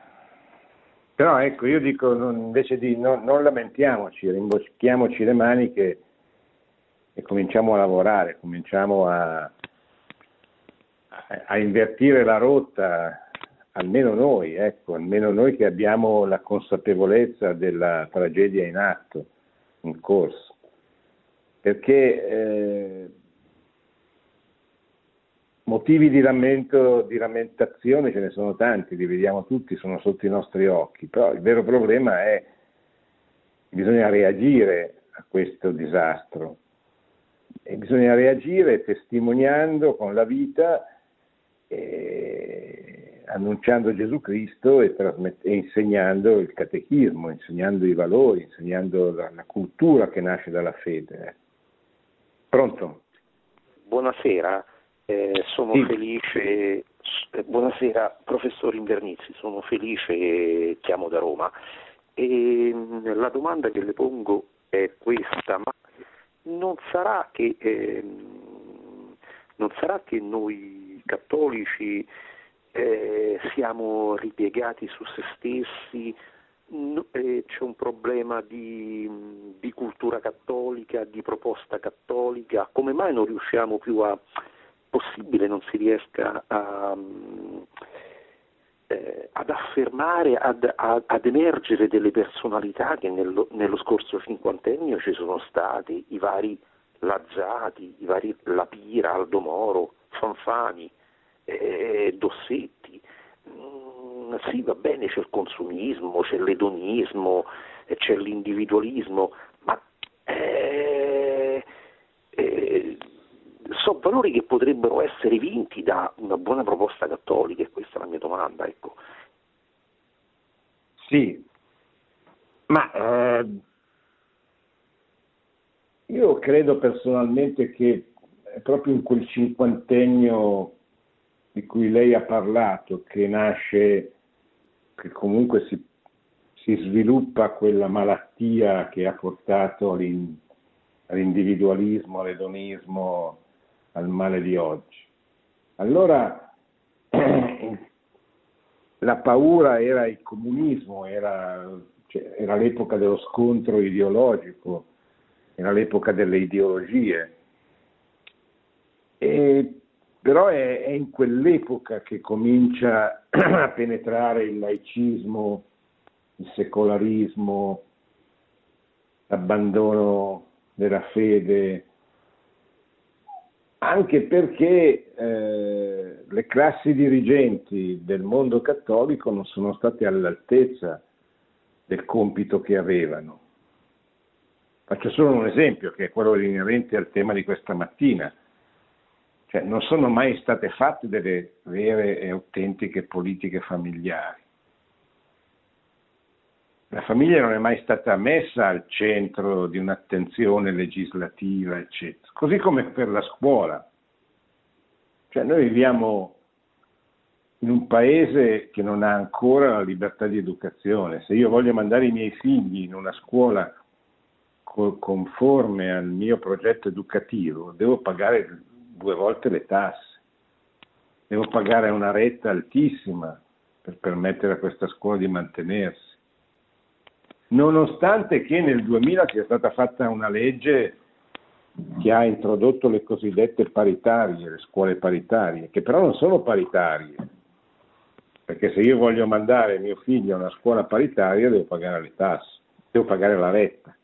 però ecco, io dico invece di no, non lamentiamoci, rimboschiamoci le maniche e cominciamo a lavorare, cominciamo a, a, a invertire la rotta almeno noi, ecco, almeno noi che abbiamo la consapevolezza della tragedia in atto, in corso, perché eh, motivi di lamento, di lamentazione ce ne sono tanti, li vediamo tutti, sono sotto i nostri occhi, però il vero problema è che bisogna reagire a questo disastro e bisogna reagire testimoniando con la vita. Eh, annunciando Gesù Cristo e, e, insegnando il catechismo, insegnando i valori, insegnando la, la cultura che nasce dalla fede. Pronto? Buonasera, eh, sono sì. felice, eh, buonasera professor Invernizzi, sono felice, chiamo da Roma e mm, la domanda che le pongo è questa, ma non sarà che, eh, non sarà che noi cattolici eh, siamo ripiegati su se stessi, eh, c'è un problema di, di, cultura cattolica, di proposta cattolica, come mai non riusciamo più a, possibile non si riesca a, eh, ad affermare, ad, ad, ad, emergere delle personalità che nello, nello, scorso cinquantennio ci sono stati, i vari Lazzati, i vari Lapira, Aldo Moro, Fanfani, eh, Dossetti. Mm, sì, va bene, c'è il consumismo, c'è l'edonismo, eh, c'è l'individualismo, ma eh, eh, sono valori che potrebbero essere vinti da una buona proposta cattolica, e questa è la mia domanda. Ecco. Sì, ma eh, io credo personalmente che proprio in quel cinquantennio di cui lei ha parlato che nasce, che comunque si, si sviluppa quella malattia che ha portato all'individualismo, all'edonismo, al male di oggi. Allora la paura era il comunismo, era, cioè, era l'epoca dello scontro ideologico, era l'epoca delle ideologie. E, però è, è, in quell'epoca che comincia a penetrare il laicismo, il secolarismo, l'abbandono della fede, anche perché eh, le classi dirigenti del mondo cattolico non sono state all'altezza del compito che avevano. Faccio solo un esempio, che è quello inerente al tema di questa mattina. Cioè, non sono mai state fatte delle vere e autentiche politiche familiari. La famiglia non è mai stata messa al centro di un'attenzione legislativa, eccetera. Così come per la scuola. Cioè noi viviamo in un paese che non ha ancora la libertà di educazione. Se io voglio mandare i miei figli in una scuola conforme al mio progetto educativo, devo pagare due volte le tasse, devo pagare una retta altissima per permettere a questa scuola di mantenersi nonostante che nel 2000 sia stata fatta una legge che ha introdotto le cosiddette paritarie, le scuole paritarie, che però non sono paritarie, perché se io voglio mandare mio figlio a una scuola paritaria devo pagare le tasse, devo pagare la retta.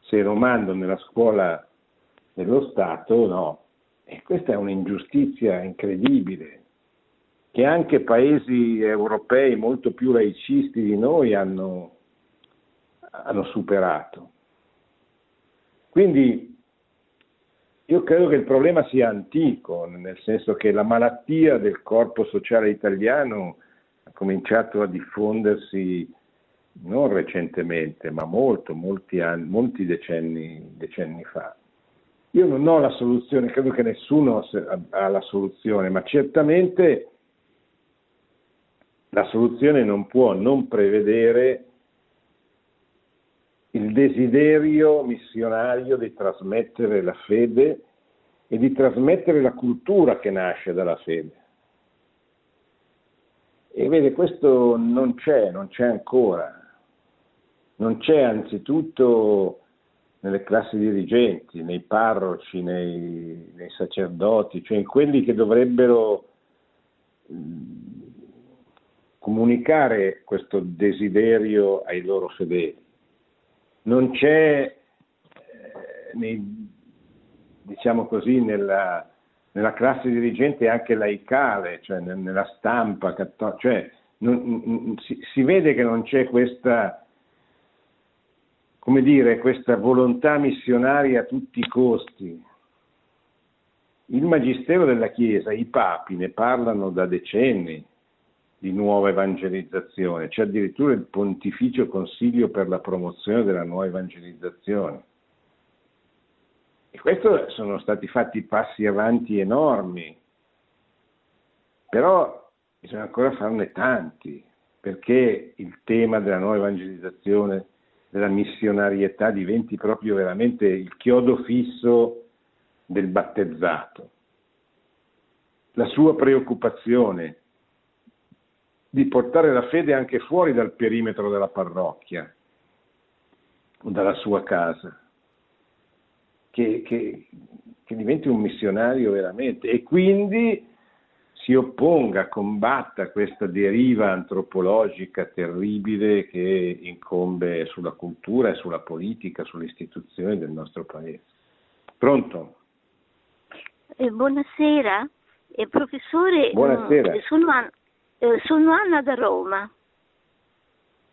Se lo mando nella scuola dello Stato, no. E questa è un'ingiustizia incredibile, che anche paesi europei molto più laicisti di noi hanno hanno superato. Quindi io credo che il problema sia antico, nel senso che la malattia del corpo sociale italiano ha cominciato a diffondersi non recentemente, ma molto, molti, anni, molti decenni, decenni fa. Io non ho la soluzione, credo che nessuno ha la soluzione, ma certamente la soluzione non può non prevedere il desiderio missionario di trasmettere la fede e di trasmettere la cultura che nasce dalla fede. E vede, questo non c'è, non c'è ancora. Non c'è anzitutto nelle classi dirigenti, nei parroci, nei, nei sacerdoti, cioè in quelli che dovrebbero comunicare questo desiderio ai loro fedeli. Non c'è, eh, nei, diciamo così, nella, nella, classe dirigente anche laicale, cioè nella stampa, cioè non, si, si, vede che non c'è questa, come dire, questa volontà missionaria a tutti i costi. Il Magistero della Chiesa, i papi ne parlano da decenni, di nuova evangelizzazione, c'è addirittura il Pontificio Consiglio per la promozione della nuova evangelizzazione. E questi sono stati fatti passi avanti enormi, però bisogna ancora farne tanti, perché il tema della nuova evangelizzazione, della missionarietà diventi proprio veramente il chiodo fisso del battezzato. La sua preoccupazione di portare la fede anche fuori dal perimetro della parrocchia o dalla sua casa, che, che, che diventi un missionario veramente e quindi si opponga, combatta questa deriva antropologica terribile che incombe sulla cultura e sulla politica, sulle istituzioni del nostro paese. Pronto? Eh, buonasera, eh, professore. Buonasera. Mm, sono, Anna, eh, sono, Anna da Roma.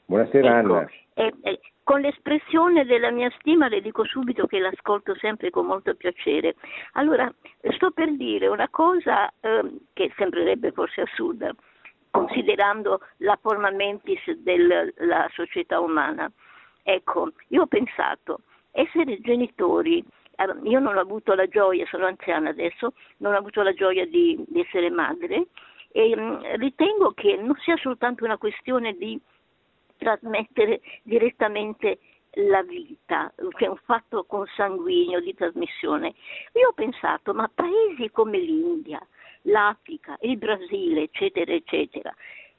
Buonasera ecco, Anna. Eh, eh, con l'espressione della mia stima le dico subito che l'ascolto sempre con molto piacere. Allora, sto per dire una cosa ehm, che sembrerebbe forse assurda, considerando la forma mentis della società umana. Ecco, io ho pensato, essere genitori io non ho avuto la gioia, sono anziana adesso, non ho avuto la gioia di, di essere madre e mm, ritengo che non sia soltanto una questione di trasmettere direttamente la vita, che è un fatto consanguineo di trasmissione. Io ho pensato, ma paesi come l'India, l'Africa, il Brasile, eccetera, eccetera,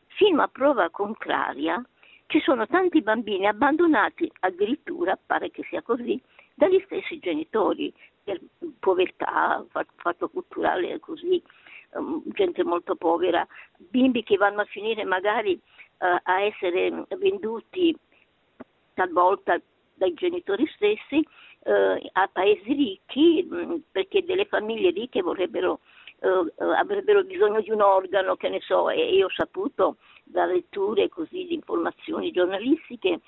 fino a prova contraria, ci sono tanti bambini abbandonati addirittura, pare che sia così, dagli stessi genitori, per povertà, fatto culturale così, um, gente molto povera, bimbi che vanno a finire magari uh, a essere venduti talvolta dai genitori stessi uh, a paesi ricchi mh, perché delle famiglie ricche vorrebbero Uh, avrebbero bisogno di un organo, che ne so, e io ho saputo da letture così di informazioni giornalistiche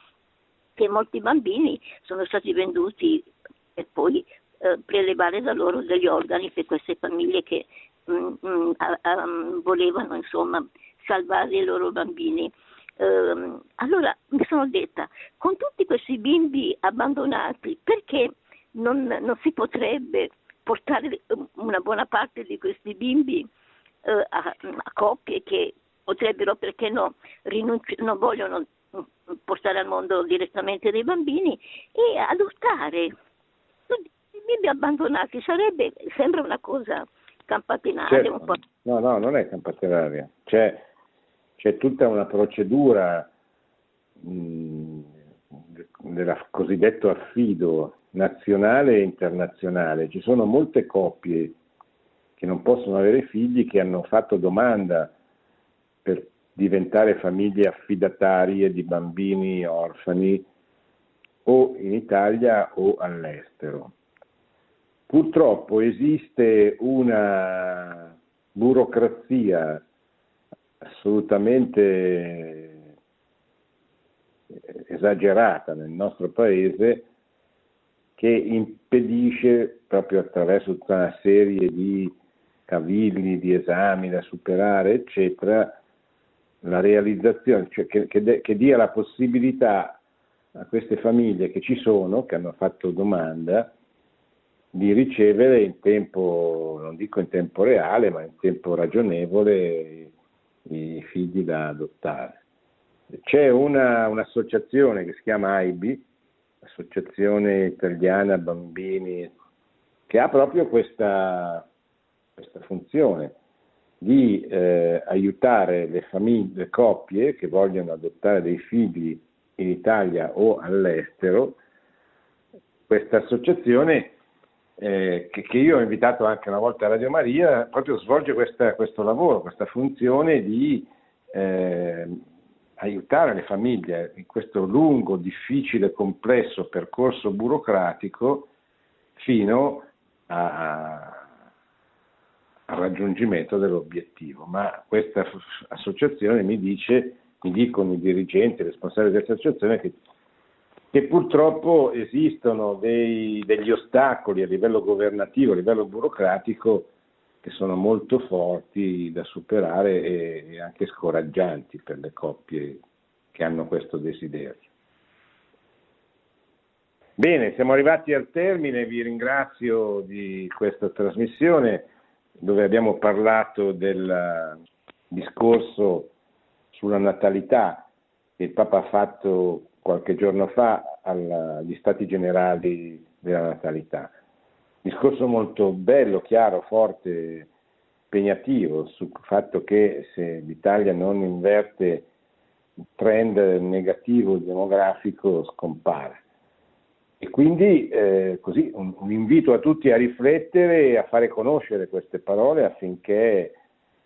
che molti bambini sono stati venduti e poi eh, prelevare da loro degli organi per queste famiglie che mm, mm, volevano insomma salvare i loro bambini. Eh, allora mi sono detta, con tutti questi bimbi abbandonati, perché non, non si potrebbe portare una buona parte di questi bimbi eh, a, a, coppie che potrebbero, perché no, rinunci- non vogliono portare al mondo direttamente dei bambini e adottare. I bimbi abbandonati sarebbe, sembra una cosa campatinaria. Certo. Un no, no, non è campatinaria. C'è, c'è tutta una procedura mh, del cosiddetto affido nazionale e internazionale. Ci sono molte coppie che non possono avere figli che hanno fatto domanda per diventare famiglie affidatarie di bambini orfani o in Italia o all'estero. Purtroppo esiste una burocrazia assolutamente esagerata nel nostro paese che impedisce proprio attraverso tutta una serie di cavilli, di esami da superare, eccetera, la realizzazione, cioè che, che, che, dia la possibilità a queste famiglie che ci sono, che hanno fatto domanda, di ricevere in tempo, non dico in tempo reale, ma in tempo ragionevole i figli da adottare. C'è una, un'associazione che si chiama AIBI, Associazione Italiana Bambini, che ha proprio questa, questa funzione di eh, aiutare le famiglie, le coppie che vogliono adottare dei figli in Italia o all'estero. Questa associazione eh, che, che, io ho invitato anche una volta a Radio Maria, proprio svolge questa, questo lavoro, questa funzione di eh, aiutare le famiglie in questo lungo, difficile, complesso percorso burocratico fino a, al raggiungimento dell'obiettivo. Ma questa associazione mi dice, mi dicono i dirigenti, i responsabili di questa associazione che, che purtroppo esistono dei, degli ostacoli a livello governativo, a livello burocratico che sono molto forti da superare e, e anche scoraggianti per le coppie che hanno questo desiderio. Bene, siamo arrivati al termine, vi ringrazio di questa trasmissione dove abbiamo parlato del discorso sulla natalità che il Papa ha fatto qualche giorno fa agli Stati Generali della Natalità. Discorso molto bello, chiaro, forte, impegnativo sul fatto che se l'Italia non inverte il trend negativo demografico scompare. E quindi eh, così un, un, invito a tutti a riflettere e a fare conoscere queste parole affinché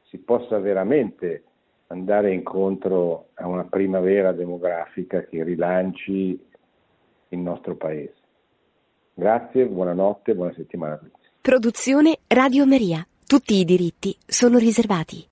si possa veramente andare incontro a una primavera demografica che rilanci il nostro paese. Grazie, buonanotte, buona settimana a tutti. Produzione Radio Maria. Tutti i diritti sono riservati.